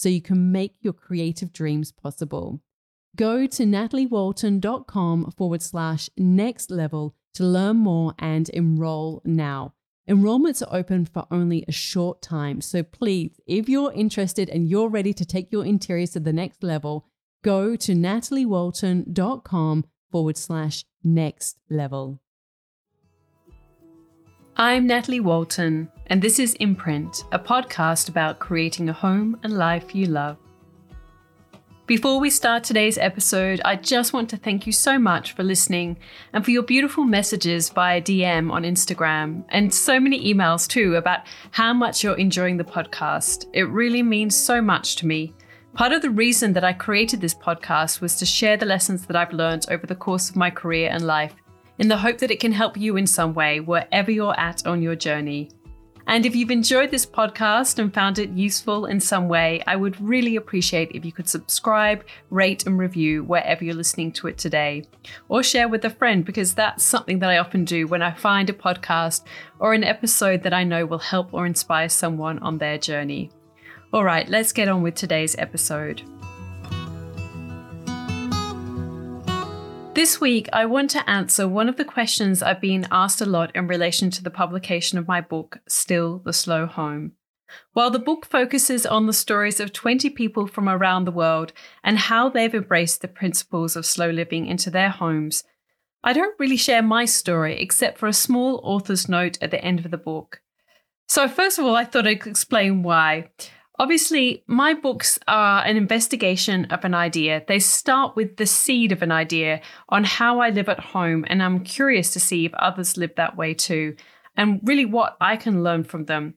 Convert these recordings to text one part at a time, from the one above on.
so you can make your creative dreams possible. Go to nataliewalton.com forward slash next level to learn more and enroll now. Enrollments are open for only a short time, so please, if you're interested and you're ready to take your interiors to the next level, go to nataliewalton.com forward slash next level. I'm Natalie Walton, and this is Imprint, a podcast about creating a home and life you love. Before we start today's episode, I just want to thank you so much for listening and for your beautiful messages via DM on Instagram and so many emails too about how much you're enjoying the podcast. It really means so much to me. Part of the reason that I created this podcast was to share the lessons that I've learned over the course of my career and life in the hope that it can help you in some way wherever you're at on your journey. And if you've enjoyed this podcast and found it useful in some way, I would really appreciate if you could subscribe, rate, and review wherever you're listening to it today. Or share with a friend, because that's something that I often do when I find a podcast or an episode that I know will help or inspire someone on their journey. All right, let's get on with today's episode. This week, I want to answer one of the questions I've been asked a lot in relation to the publication of my book, Still the Slow Home. While the book focuses on the stories of 20 people from around the world and how they've embraced the principles of slow living into their homes, I don't really share my story except for a small author's note at the end of the book. So, first of all, I thought I'd explain why. Obviously, my books are an investigation of an idea. They start with the seed of an idea on how I live at home, and I'm curious to see if others live that way too, and really what I can learn from them.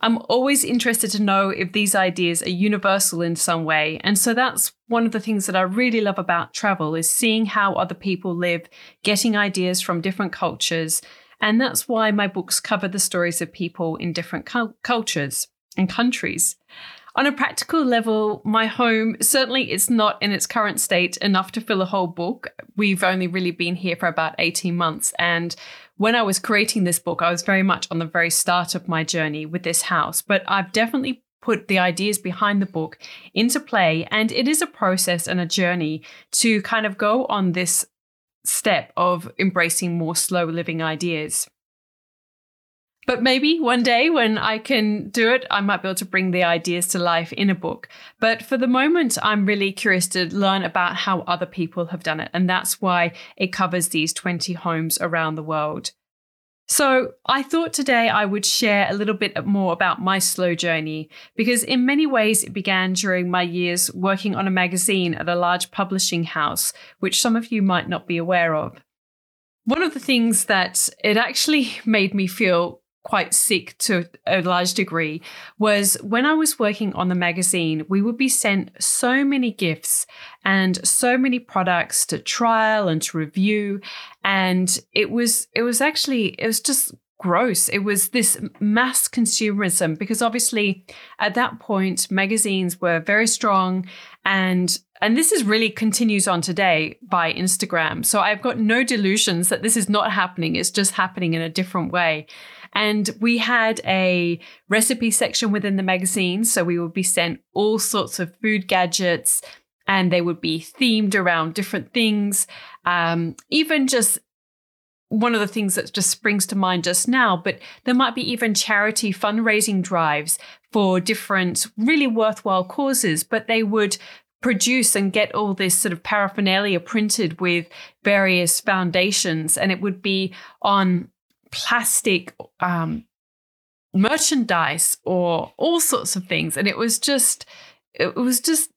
I'm always interested to know if these ideas are universal in some way. And so that's one of the things that I really love about travel is seeing how other people live, getting ideas from different cultures. And that's why my books cover the stories of people in different cu- cultures and countries. On a practical level, my home certainly is not in its current state enough to fill a whole book. We've only really been here for about 18 months. And when I was creating this book, I was very much on the very start of my journey with this house. But I've definitely put the ideas behind the book into play. And it is a process and a journey to kind of go on this step of embracing more slow living ideas. But maybe one day when I can do it, I might be able to bring the ideas to life in a book. But for the moment, I'm really curious to learn about how other people have done it. And that's why it covers these 20 homes around the world. So, I thought today I would share a little bit more about my slow journey because, in many ways, it began during my years working on a magazine at a large publishing house, which some of you might not be aware of. One of the things that it actually made me feel quite sick to a large degree was when I was working on the magazine, we would be sent so many gifts and so many products to trial and to review. And it was, it was actually, it was just gross. It was this mass consumerism because obviously at that point, magazines were very strong and and this is really continues on today by Instagram. So I've got no delusions that this is not happening. It's just happening in a different way. And we had a recipe section within the magazine. So we would be sent all sorts of food gadgets and they would be themed around different things. Um, even just one of the things that just springs to mind just now, but there might be even charity fundraising drives for different really worthwhile causes, but they would produce and get all this sort of paraphernalia printed with various foundations, and it would be on plastic um, merchandise or all sorts of things. And it was just, it was just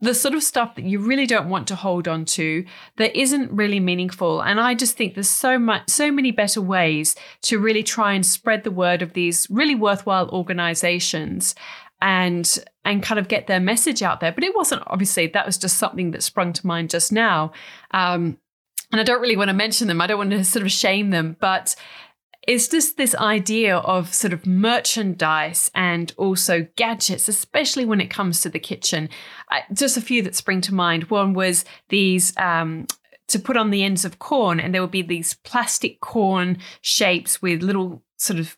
the sort of stuff that you really don't want to hold on to that isn't really meaningful. And i just think there's so much so many better ways to really try and spread the word of these really worthwhile organizations and and kind of get their message out there. But it wasn't obviously that was just something that sprung to mind just now. Um, and I don't really want to mention them. I don't want to sort of shame them, but it's just this idea of sort of merchandise and also gadgets, especially when it comes to the kitchen. I, just a few that spring to mind. One was these um, to put on the ends of corn, and there would be these plastic corn shapes with little sort of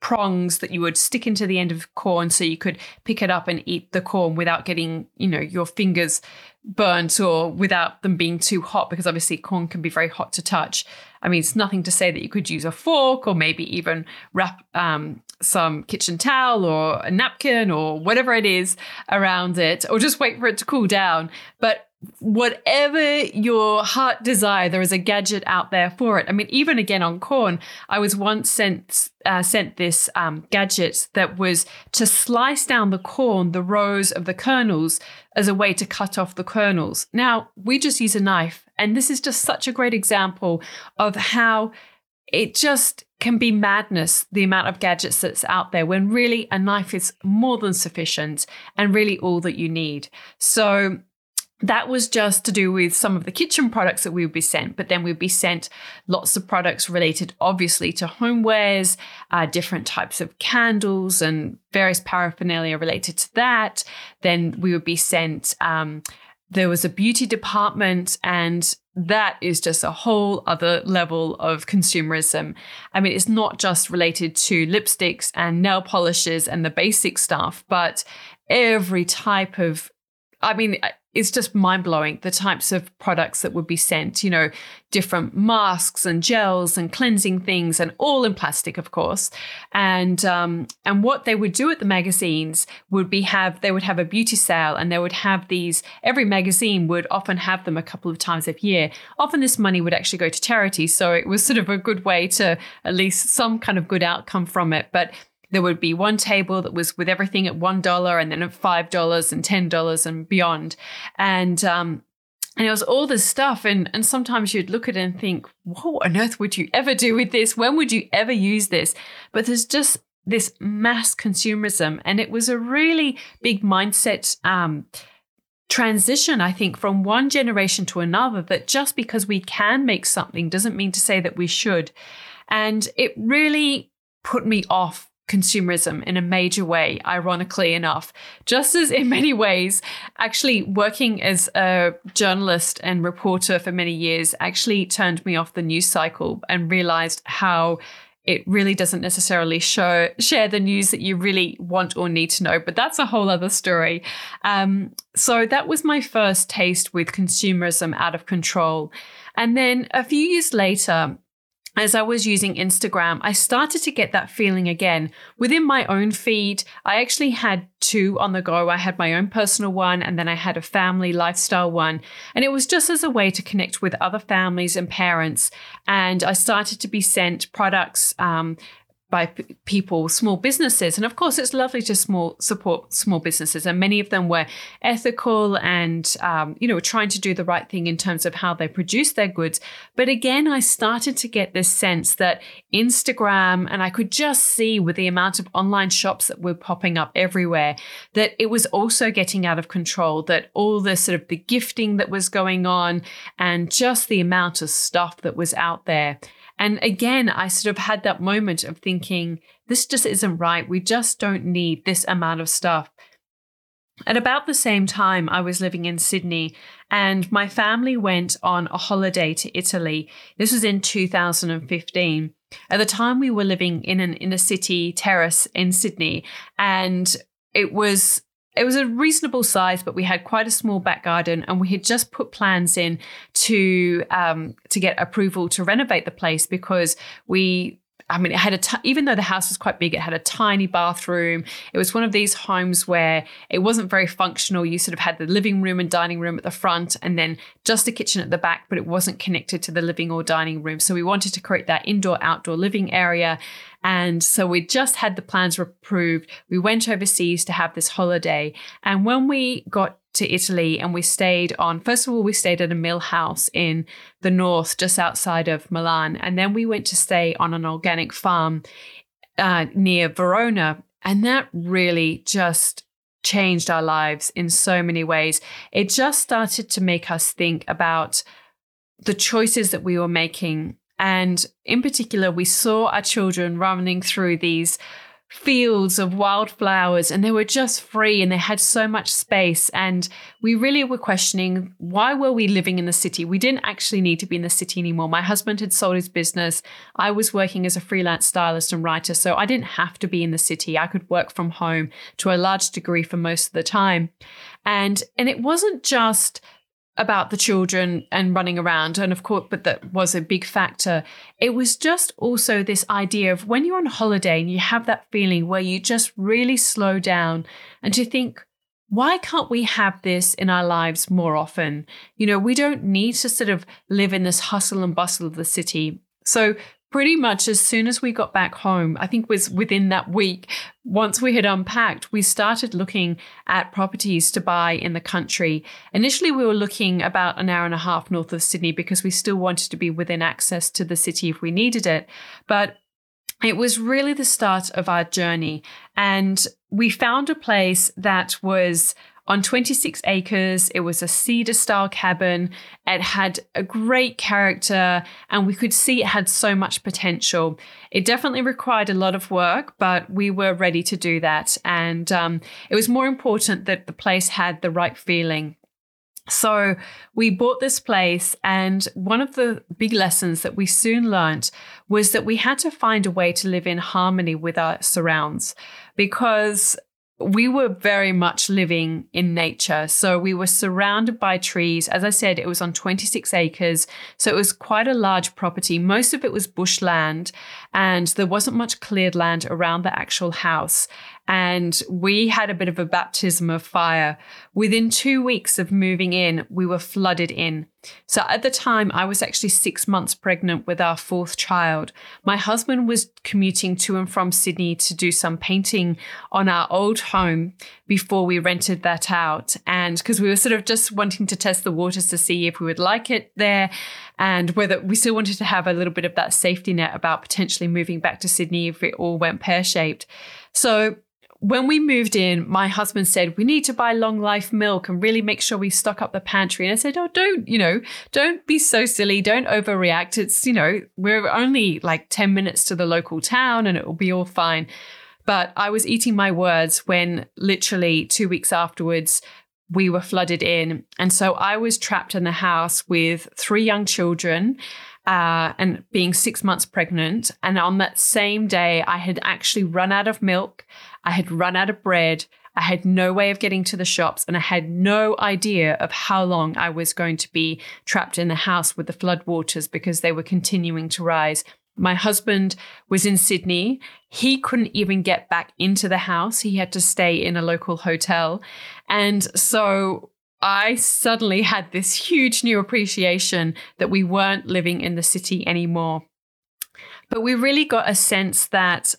prongs that you would stick into the end of corn so you could pick it up and eat the corn without getting, you know, your fingers burnt or without them being too hot because obviously corn can be very hot to touch. I mean, it's nothing to say that you could use a fork or maybe even wrap um, some kitchen towel or a napkin or whatever it is around it, or just wait for it to cool down. But whatever your heart desire, there is a gadget out there for it. I mean, even again on corn, I was once sent uh, sent this um, gadget that was to slice down the corn, the rows of the kernels, as a way to cut off the kernels. Now we just use a knife, and this is just such a great example of how it just can be madness the amount of gadgets that's out there when really a knife is more than sufficient and really all that you need. So that was just to do with some of the kitchen products that we would be sent, but then we'd be sent lots of products related, obviously, to homewares, uh, different types of candles, and various paraphernalia related to that. Then we would be sent. Um, there was a beauty department, and that is just a whole other level of consumerism. I mean, it's not just related to lipsticks and nail polishes and the basic stuff, but every type of I mean, it's just mind blowing the types of products that would be sent, you know, different masks and gels and cleansing things and all in plastic, of course. And, um, and what they would do at the magazines would be have, they would have a beauty sale and they would have these, every magazine would often have them a couple of times a year. Often this money would actually go to charity. So it was sort of a good way to at least some kind of good outcome from it. But there would be one table that was with everything at one dollar and then at five dollars and ten dollars and beyond. And um and it was all this stuff. And and sometimes you'd look at it and think what on earth would you ever do with this? When would you ever use this? But there's just this mass consumerism. And it was a really big mindset um transition, I think, from one generation to another that just because we can make something doesn't mean to say that we should. And it really put me off consumerism in a major way, ironically enough. Just as in many ways, actually working as a journalist and reporter for many years actually turned me off the news cycle and realized how it really doesn't necessarily show share the news that you really want or need to know, but that's a whole other story. Um, so that was my first taste with consumerism out of control. And then a few years later, as I was using Instagram, I started to get that feeling again within my own feed. I actually had two on the go. I had my own personal one and then I had a family lifestyle one. And it was just as a way to connect with other families and parents. And I started to be sent products, um, by p- people, small businesses. And of course, it's lovely to small support small businesses. And many of them were ethical and, um, you know, trying to do the right thing in terms of how they produce their goods. But again, I started to get this sense that Instagram, and I could just see with the amount of online shops that were popping up everywhere, that it was also getting out of control, that all the sort of the gifting that was going on and just the amount of stuff that was out there and again, I sort of had that moment of thinking, this just isn't right. We just don't need this amount of stuff. At about the same time, I was living in Sydney and my family went on a holiday to Italy. This was in 2015. At the time, we were living in an inner city terrace in Sydney, and it was it was a reasonable size, but we had quite a small back garden, and we had just put plans in to um, to get approval to renovate the place because we I mean, it had a t- even though the house was quite big, it had a tiny bathroom. It was one of these homes where it wasn't very functional. You sort of had the living room and dining room at the front, and then just a kitchen at the back, but it wasn't connected to the living or dining room. So we wanted to create that indoor outdoor living area. And so we just had the plans approved. We went overseas to have this holiday. And when we got to Italy and we stayed on, first of all, we stayed at a mill house in the north, just outside of Milan. And then we went to stay on an organic farm uh, near Verona. And that really just changed our lives in so many ways. It just started to make us think about the choices that we were making. And in particular, we saw our children running through these fields of wildflowers and they were just free and they had so much space. And we really were questioning why were we living in the city? We didn't actually need to be in the city anymore. My husband had sold his business. I was working as a freelance stylist and writer so i didn't have to be in the city. I could work from home to a large degree for most of the time. And and it wasn't just about the children and running around. And of course, but that was a big factor. It was just also this idea of when you're on holiday and you have that feeling where you just really slow down and to think, why can't we have this in our lives more often? You know, we don't need to sort of live in this hustle and bustle of the city. So pretty much as soon as we got back home, I think was within that week, once we had unpacked, we started looking at properties to buy in the country. Initially, we were looking about an hour and a half north of Sydney because we still wanted to be within access to the city if we needed it. But it was really the start of our journey. And we found a place that was on 26 acres. It was a cedar style cabin. It had a great character, and we could see it had so much potential. It definitely required a lot of work, but we were ready to do that. And um, it was more important that the place had the right feeling. So we bought this place, and one of the big lessons that we soon learnt was that we had to find a way to live in harmony with our surrounds because we were very much living in nature. So we were surrounded by trees. As I said, it was on 26 acres. So it was quite a large property. Most of it was bushland, and there wasn't much cleared land around the actual house and we had a bit of a baptism of fire. Within two weeks of moving in, we were flooded in. So at the time, I was actually six months pregnant with our fourth child. My husband was commuting to and from Sydney to do some painting on our old home before we rented that out. And because we were sort of just wanting to test the waters to see if we would like it there and whether we still wanted to have a little bit of that safety net about potentially moving back to Sydney if it all went pear shaped. So when we moved in, my husband said, We need to buy long life milk and really make sure we stock up the pantry. And I said, Oh, don't, you know, don't be so silly. Don't overreact. It's, you know, we're only like 10 minutes to the local town and it will be all fine. But I was eating my words when literally two weeks afterwards, we were flooded in. And so I was trapped in the house with three young children uh, and being six months pregnant. And on that same day, I had actually run out of milk, I had run out of bread, I had no way of getting to the shops, and I had no idea of how long I was going to be trapped in the house with the flood waters because they were continuing to rise. my husband was in Sydney. He couldn't even get back into the house. He had to stay in a local hotel. And so I suddenly had this huge new appreciation that we weren't living in the city anymore. But we really got a sense that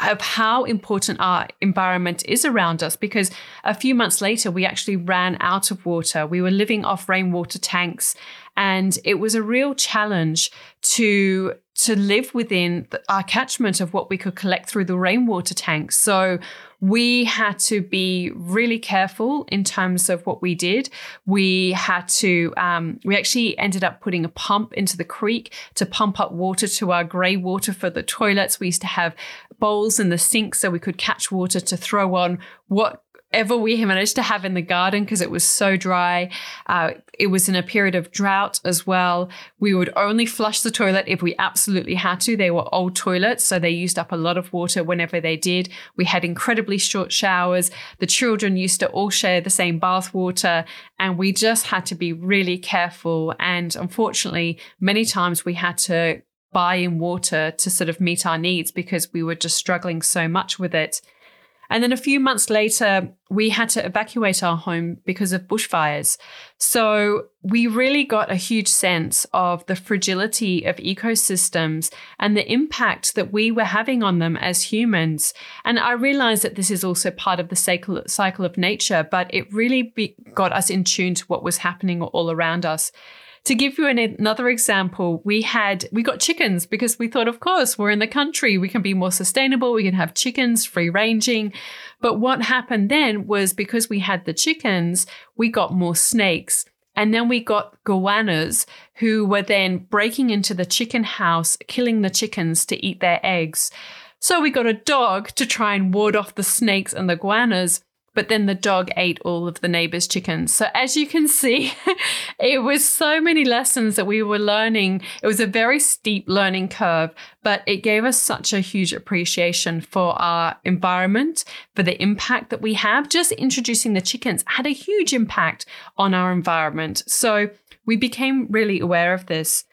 of how important our environment is around us because a few months later we actually ran out of water. We were living off rainwater tanks and it was a real challenge to to live within our catchment of what we could collect through the rainwater tanks. So we had to be really careful in terms of what we did. We had to, um, we actually ended up putting a pump into the creek to pump up water to our grey water for the toilets. We used to have bowls in the sink so we could catch water to throw on what ever we managed to have in the garden because it was so dry. Uh, it was in a period of drought as well. We would only flush the toilet if we absolutely had to. They were old toilets, so they used up a lot of water whenever they did. We had incredibly short showers. The children used to all share the same bath water, and we just had to be really careful. And unfortunately, many times we had to buy in water to sort of meet our needs because we were just struggling so much with it. And then a few months later, we had to evacuate our home because of bushfires. So we really got a huge sense of the fragility of ecosystems and the impact that we were having on them as humans. And I realized that this is also part of the cycle, of nature, but it really be, got us in tune to what was happening all around us. To give you an, another example, we had we got chickens because we thought, of course, we're in the country, we can be more sustainable, we can have chickens, free ranging. But what happened then was because we had the chickens, we got more snakes. And then we got goannas who were then breaking into the chicken house, killing the chickens to eat their eggs. So we got a dog to try and ward off the snakes and the goannas but then the dog ate all of the neighbor's chickens. So, as you can see, it was so many lessons that we were learning. It was a very steep learning curve, but it gave us such a huge appreciation for our environment, for the impact that we have. Just introducing the chickens had a huge impact on our environment. So, we became really aware of this.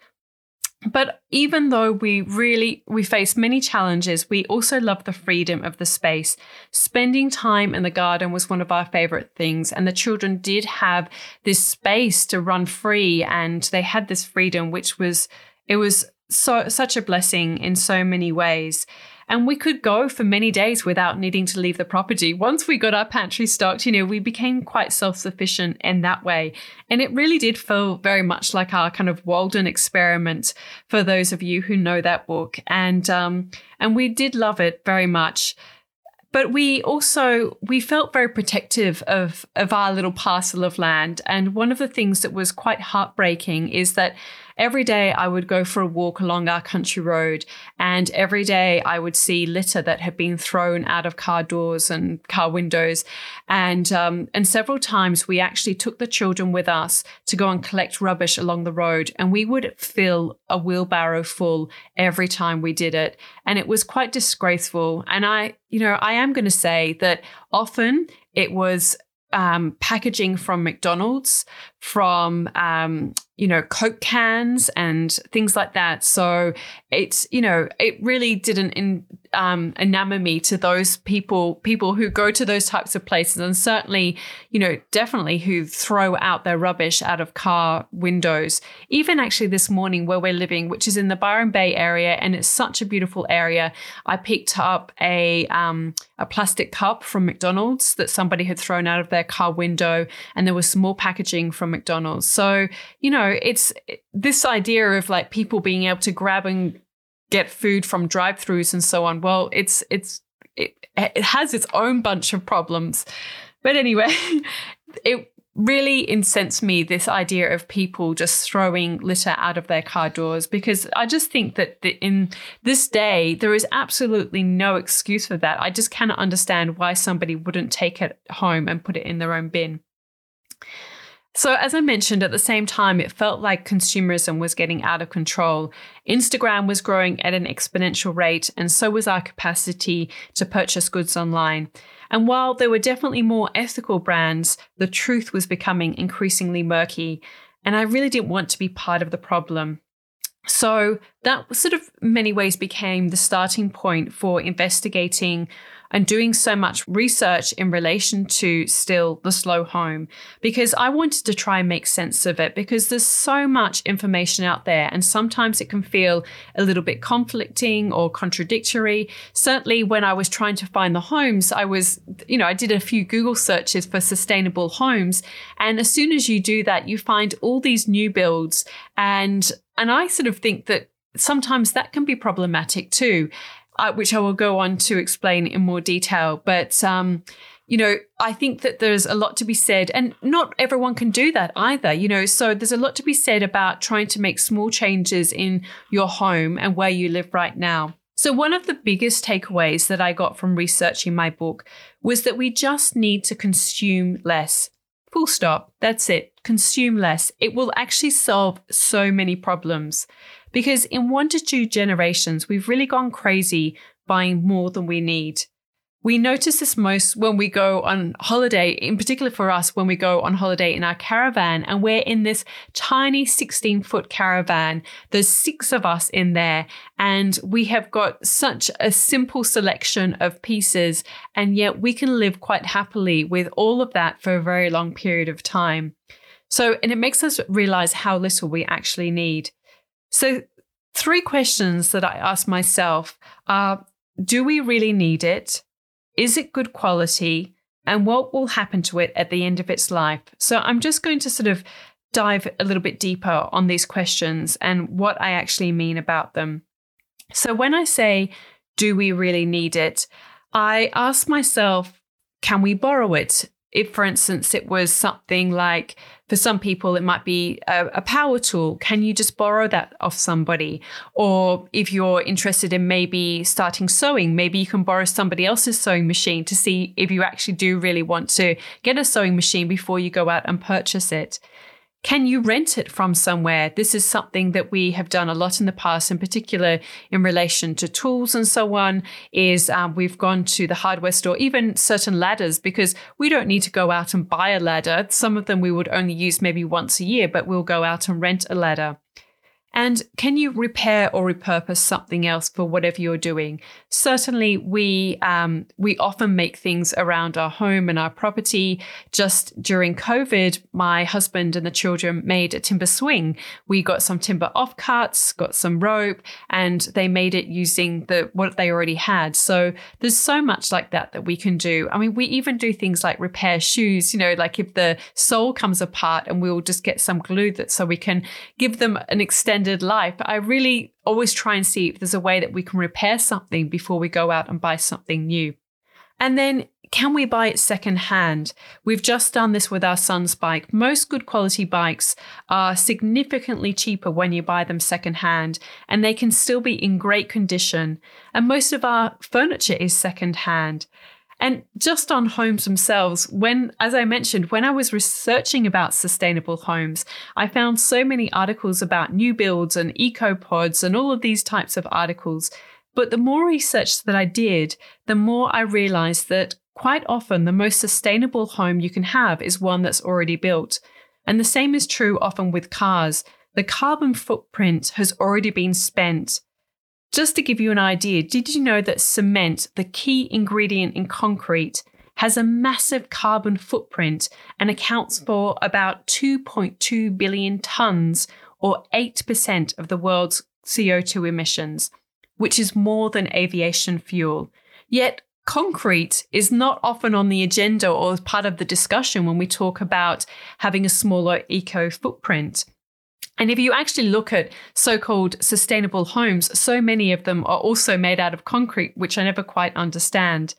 But even though we really we face many challenges, we also love the freedom of the space. Spending time in the garden was one of our favorite things, and the children did have this space to run free, and they had this freedom, which was it was so such a blessing in so many ways. And we could go for many days without needing to leave the property. Once we got our pantry stocked, you know, we became quite self sufficient in that way. And it really did feel very much like our kind of Walden experiment for those of you who know that book. And, um, and we did love it very much but we also we felt very protective of of our little parcel of land and one of the things that was quite heartbreaking is that every day I would go for a walk along our country road, and every day I would see litter that had been thrown out of car doors and car windows. And, um, and several times we actually took the children with us to go and collect rubbish along the road, and we would fill a wheelbarrow full every time we did it. And it was quite disgraceful. And I, you know, I am going to say that often it was um, packaging from McDonald's, from um, you know Coke cans and things like that. So it's you know it really didn't in, um, enamor me to those people people who go to those types of places, and certainly you know definitely who throw out their rubbish out of car windows. Even actually this morning where we're living, which is in the Byron Bay area, and it's such a beautiful area. I picked up a um, a plastic cup from McDonald's that somebody had thrown out of their car window, and there was some more packaging from McDonald's. So you know it's this idea of like people being able to grab and get food from drive-throughs and so on. Well, it's it's it, it has its own bunch of problems. But anyway, it really incensed me this idea of people just throwing litter out of their car doors because I just think that in this day there is absolutely no excuse for that. I just cannot understand why somebody wouldn't take it home and put it in their own bin. So, as I mentioned, at the same time, it felt like consumerism was getting out of control. Instagram was growing at an exponential rate, and so was our capacity to purchase goods online. And while there were definitely more ethical brands, the truth was becoming increasingly murky, and I really didn't want to be part of the problem. So that sort of many ways became the starting point for investigating and doing so much research in relation to still the slow home because I wanted to try and make sense of it because there's so much information out there and sometimes it can feel a little bit conflicting or contradictory. Certainly when I was trying to find the homes, I was, you know, I did a few Google searches for sustainable homes and as soon as you do that, you find all these new builds and and I sort of think that sometimes that can be problematic too uh, which I will go on to explain in more detail. But um, you know, I think that there's a lot to be said, and not everyone can do that either, you know. So there's a lot to be said about trying to make small changes in your home and where you live right now. So, one of the biggest takeaways that I got from researching my book was that we just need to consume less. Full stop. That's it. Consume less. It will actually solve so many problems. Because in one to two generations, we've really gone crazy buying more than we need. We notice this most when we go on holiday, in particular for us, when we go on holiday in our caravan and we're in this tiny 16 foot caravan. There's six of us in there and we have got such a simple selection of pieces and yet we can live quite happily with all of that for a very long period of time. So, and it makes us realize how little we actually need. So, three questions that I ask myself are Do we really need it? Is it good quality? And what will happen to it at the end of its life? So, I'm just going to sort of dive a little bit deeper on these questions and what I actually mean about them. So, when I say, Do we really need it? I ask myself, Can we borrow it? If, for instance, it was something like for some people, it might be a, a, power tool. Can you just borrow that off somebody? Or if you're interested in maybe starting sewing, maybe you can borrow somebody else's sewing machine to see if you actually do really want to get a sewing machine before you go out and purchase it. Can you rent it from somewhere? This is something that we have done a lot in the past, in particular in relation to tools and so on. Is um, we've gone to the hardware store, even certain ladders, because we don't need to go out and buy a ladder. Some of them we would only use maybe once a year, but we'll go out and rent a ladder. And can you repair or repurpose something else for whatever you're doing? Certainly, we um, we often make things around our home and our property. Just during COVID, my husband and the children made a timber swing. We got some timber offcuts, got some rope, and they made it using the what they already had. So there's so much like that that we can do. I mean, we even do things like repair shoes. You know, like if the sole comes apart, and we'll just get some glue that so we can give them an extended extended life. But I really always try and see if there's a way that we can repair something before we go out and buy something new. And then can we buy it secondhand? We've just done this with our son's bike. Most good quality bikes are significantly cheaper when you buy them secondhand, and they can still be in great condition. And most of our furniture is secondhand. And just on homes themselves, when, as I mentioned, when I was researching about sustainable homes, I found so many articles about new builds and eco pods and all of these types of articles. But the more research that I did, the more I realized that quite often the most sustainable home you can have is one that's already built. And the same is true often with cars. The carbon footprint has already been spent just to give you an idea, did you know that cement, the key ingredient in concrete, has a massive carbon footprint and accounts for about 2.2 billion tons or 8% of the world's CO2 emissions, which is more than aviation fuel. Yet, concrete is not often on the agenda or as part of the discussion when we talk about having a smaller eco footprint. And if you actually look at so called sustainable homes, so many of them are also made out of concrete, which I never quite understand.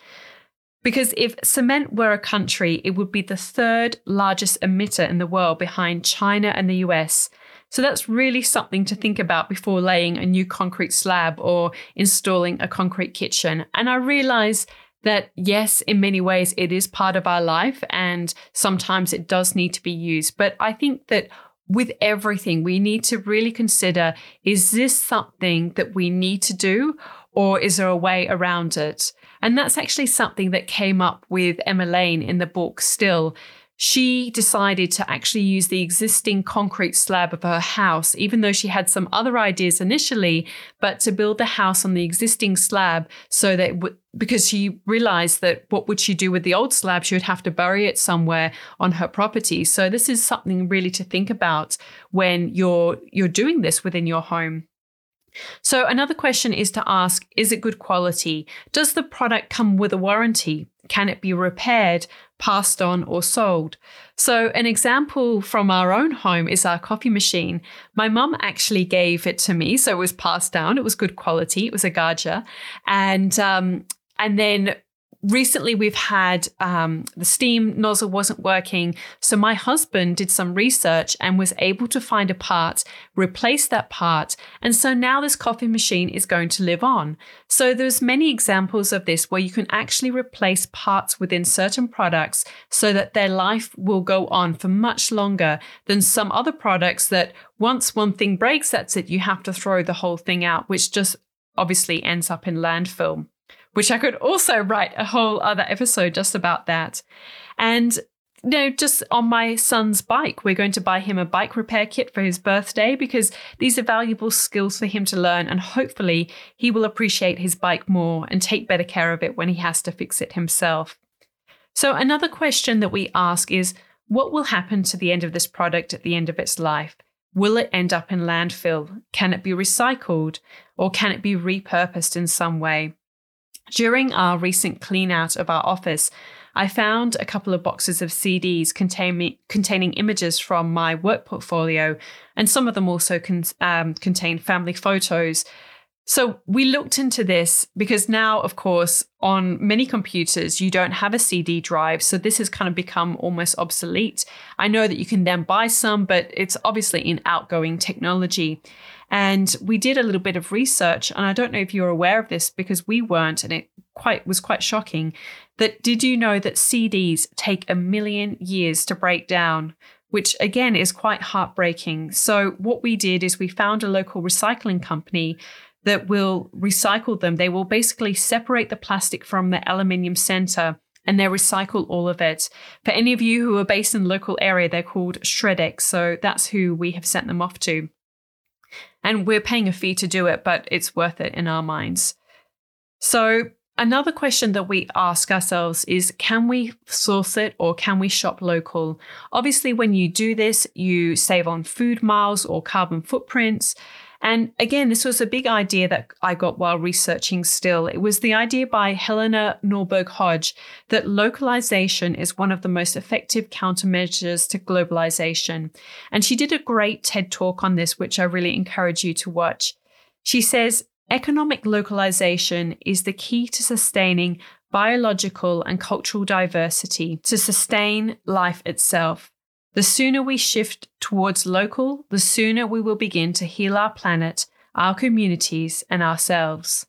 Because if cement were a country, it would be the third largest emitter in the world behind China and the US. So that's really something to think about before laying a new concrete slab or installing a concrete kitchen. And I realize that, yes, in many ways it is part of our life and sometimes it does need to be used. But I think that with everything, we need to really consider is this something that we need to do, or is there a way around it? And that's actually something that came up with Emma Lane in the book Still. She decided to actually use the existing concrete slab of her house, even though she had some other ideas initially, but to build the house on the existing slab so that w- because she realized that what would she do with the old slab? She would have to bury it somewhere on her property. So this is something really to think about when you're you're doing this within your home. So, another question is to ask Is it good quality? Does the product come with a warranty? Can it be repaired, passed on, or sold? So, an example from our own home is our coffee machine. My mum actually gave it to me, so it was passed down. It was good quality. It was a Gaggia, and um, and then recently we've had um, the steam nozzle wasn't working. So my husband did some research and was able to find a part replace that part. And so now this coffee machine is going to live on. So there's many examples of this where you can actually replace parts within certain products so that their life will go on for much longer than some other products that once one thing breaks that's it. You have to throw the whole thing out which just obviously ends up in landfill which I could also write a whole other episode just about that. And you know, just on my son's bike, we're going to buy him a bike repair kit for his birthday because these are valuable skills for him to learn. And hopefully, he will appreciate his bike more and take better care of it when he has to fix it himself. So, another question that we ask is what will happen to the end of this product at the end of its life? Will it end up in landfill? Can it be recycled? Or can it be repurposed in some way? During our recent clean out of our office, I found a couple of boxes of CDs contain containing images from my work portfolio, and some of them also con- um, contain family photos. So we looked into this because now, of course, on many computers, you don't have a CD drive. So this has kind of become almost obsolete. I know that you can then buy some, but it's obviously in outgoing technology. And we did a little bit of research, and I don't know if you're aware of this because we weren't, and it quite was quite shocking. That did you know that CDs take a million years to break down? Which again is quite heartbreaking. So, what we did is we found a local recycling company that will recycle them. They will basically separate the plastic from the aluminium center and they recycle all of it. For any of you who are based in the local area, they're called Shredex. So that's who we have sent them off to. And we're paying a fee to do it, but it's worth it in our minds. So, another question that we ask ourselves is can we source it or can we shop local? Obviously, when you do this, you save on food miles or carbon footprints. And again, this was a big idea that I got while researching still. It was the idea by Helena Norberg Hodge that localization is one of the most effective countermeasures to globalization. And she did a great TED talk on this, which I really encourage you to watch. She says, Economic localization is the key to sustaining biological and cultural diversity, to sustain life itself. The sooner we shift towards local, the sooner we will begin to heal our planet, our communities, and ourselves.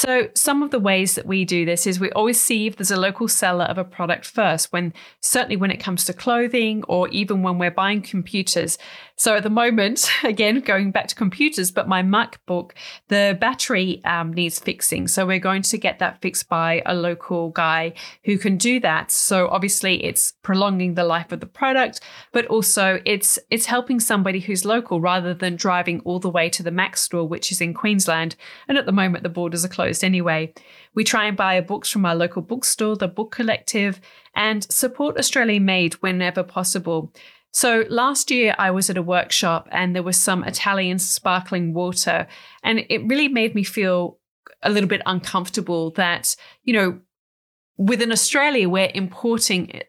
So, some of the ways that we do this is we always see if there's a local seller of a product first, when certainly when it comes to clothing or even when we're buying computers. So, at the moment, again, going back to computers, but my MacBook, the battery um, needs fixing. So, we're going to get that fixed by a local guy who can do that. So, obviously, it's prolonging the life of the product, but also it's it's helping somebody who's local rather than driving all the way to the Mac store, which is in Queensland. And at the moment, the borders are closed closed anyway. We try and buy books from our local bookstore, the Book Collective, and support Australian made whenever possible. So last year I was at a workshop and there was some Italian sparkling water, and it really made me feel a little bit uncomfortable that, you know, within Australia, we're importing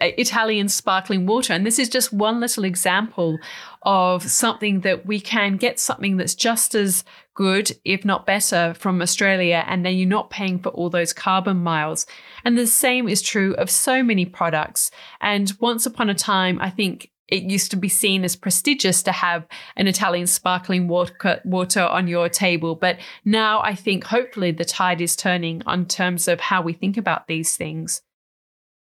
Italian sparkling water. And this is just one little example of something that we can get something that's just as good, if not better, from Australia. And then you're not paying for all those carbon miles. And the same is true of so many products. And once upon a time, I think it used to be seen as prestigious to have an Italian sparkling water, on your table. But now I think hopefully the tide is turning on terms of how we think about these things.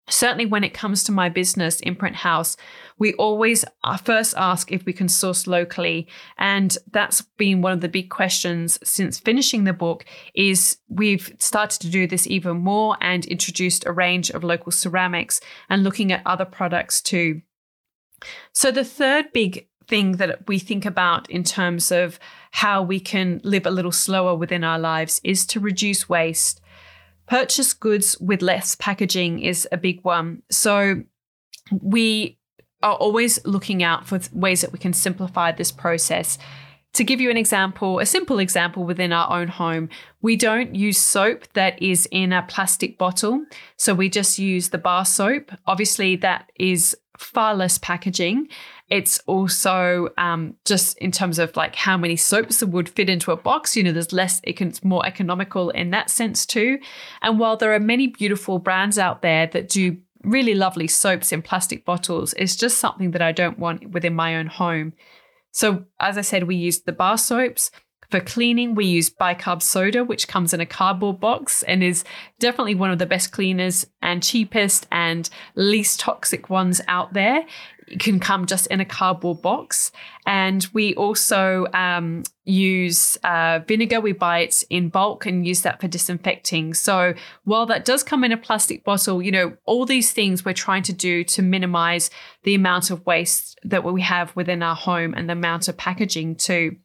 Certainly, when it comes to my business, Imprint House, we always uh, first ask if we can source locally. And that's been one of the big questions since finishing the book is we've started to do this even more and introduced a range of local ceramics and looking at other products too. So the third big thing that we think about in terms of how we can live a little slower within our lives is to reduce waste. Purchase goods with less packaging is a big one. So we are always looking out for ways that we can simplify this process. To give you an example, a simple example within our own home, we don't use soap that is in a plastic bottle. So we just use the bar soap. Obviously, that is far less packaging. It's also um, just in terms of like how many soaps would fit into a box. You know, there's less. It's more economical in that sense too. And while there are many beautiful brands out there that do really lovely soaps in plastic bottles, it's just something that I don't want within my own home. So, as I said, we use the bar soaps. For cleaning, we use bicarb soda, which comes in a cardboard box and is definitely one of the best cleaners and cheapest and least toxic ones out there It can come just in a cardboard box. And we also um, use uh, vinegar. We buy it in bulk and use that for disinfecting. So while that does come in a plastic bottle, you know, all these things we're trying to do to minimize the amount of waste that we have within our home and the amount of packaging too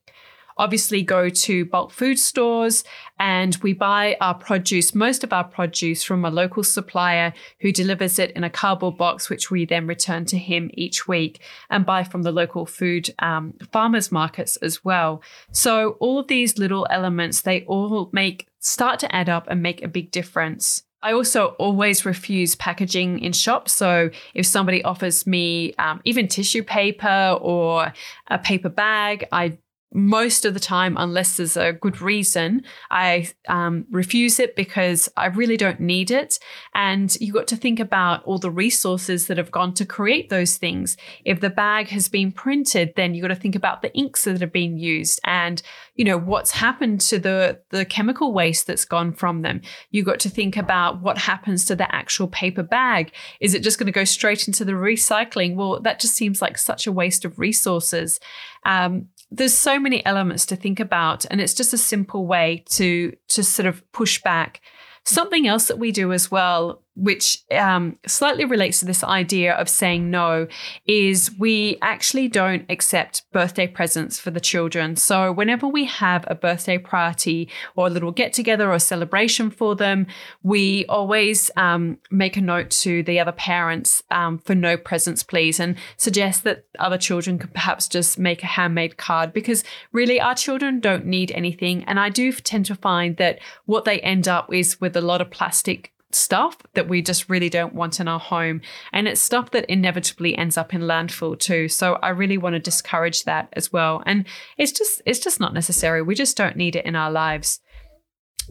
obviously go to bulk food stores and we buy our produce, most of our produce, from a local supplier who delivers it in a cardboard box, which we then return to him each week and buy from the local food um, farmers markets as well. So all of these little elements, they all make start to add up and make a big difference. I also always refuse packaging in shops. So if somebody offers me um, even tissue paper or a paper bag, I most of the time, unless there's a good reason, I um, refuse it because I really don't need it. And you got to think about all the resources that have gone to create those things. If the bag has been printed, then you got to think about the inks that have been used and you know what's happened to the the chemical waste that's gone from them. You got to think about what happens to the actual paper bag. Is it just going to go straight into the recycling? Well, that just seems like such a waste of resources. Um, there's so many elements to think about and it's just a simple way to to sort of push back. Something else that we do as well which um, slightly relates to this idea of saying no, is we actually don't accept birthday presents for the children. So, whenever we have a birthday party or a little get together or celebration for them, we always um, make a note to the other parents um, for no presents, please, and suggest that other children could perhaps just make a handmade card because really our children don't need anything. And I do tend to find that what they end up is with a lot of plastic stuff that we just really don't want in our home. And it's stuff that inevitably ends up in landfill too. So I really want to discourage that as well. And it's just it's just not necessary. We just don't need it in our lives.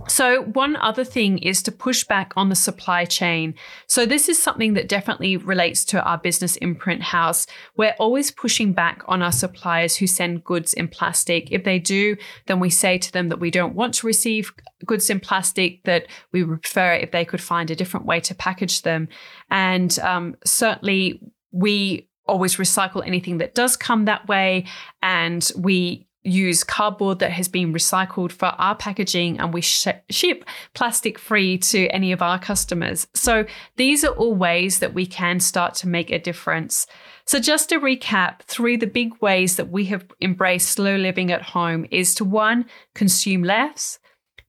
So, one other thing is to push back on the supply chain. So, this is something that definitely relates to our business imprint house. We're always pushing back on our suppliers who send goods in plastic. If they do, then we say to them that we don't want to receive goods in plastic, that we would prefer if they could find a different way to package them. And um, certainly, we always recycle anything that does come that way. And we use cardboard that has been recycled for our packaging and we sh- ship plastic free to any of our customers. So these are all ways that we can start to make a difference. So just to recap, three the big ways that we have embraced slow living at home is to one, consume less,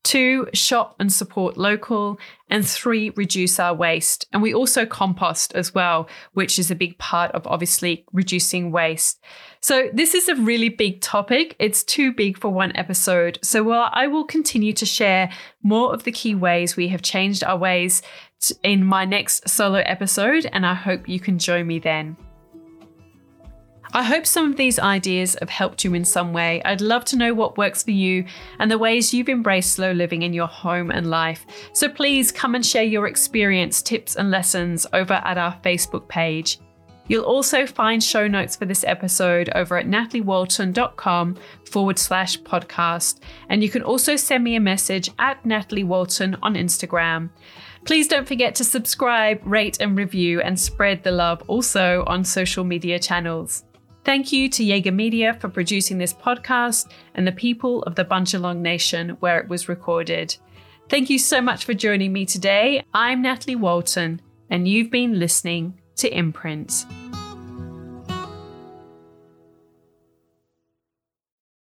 Two, shop and support local. And three, reduce our waste. And we also compost as well, which is a big part of obviously reducing waste. So, this is a really big topic. It's too big for one episode. So, well, I will continue to share more of the key ways we have changed our ways in my next solo episode. And I hope you can join me then. I hope some of these ideas have helped you in some way. I'd love to know what works for you and the ways you've embraced slow living in your home and life. So please come and share your experience, tips, and lessons over at our Facebook page. You'll also find show notes for this episode over at nataliewalton.com forward slash podcast. And you can also send me a message at Natalie Walton on Instagram. Please don't forget to subscribe, rate, and review, and spread the love also on social media channels. Thank you to Jaeger Media for producing this podcast and the people of the Bundjalung Nation where it was recorded. Thank you so much for joining me today. I'm Natalie Walton, and you've been listening to Imprints.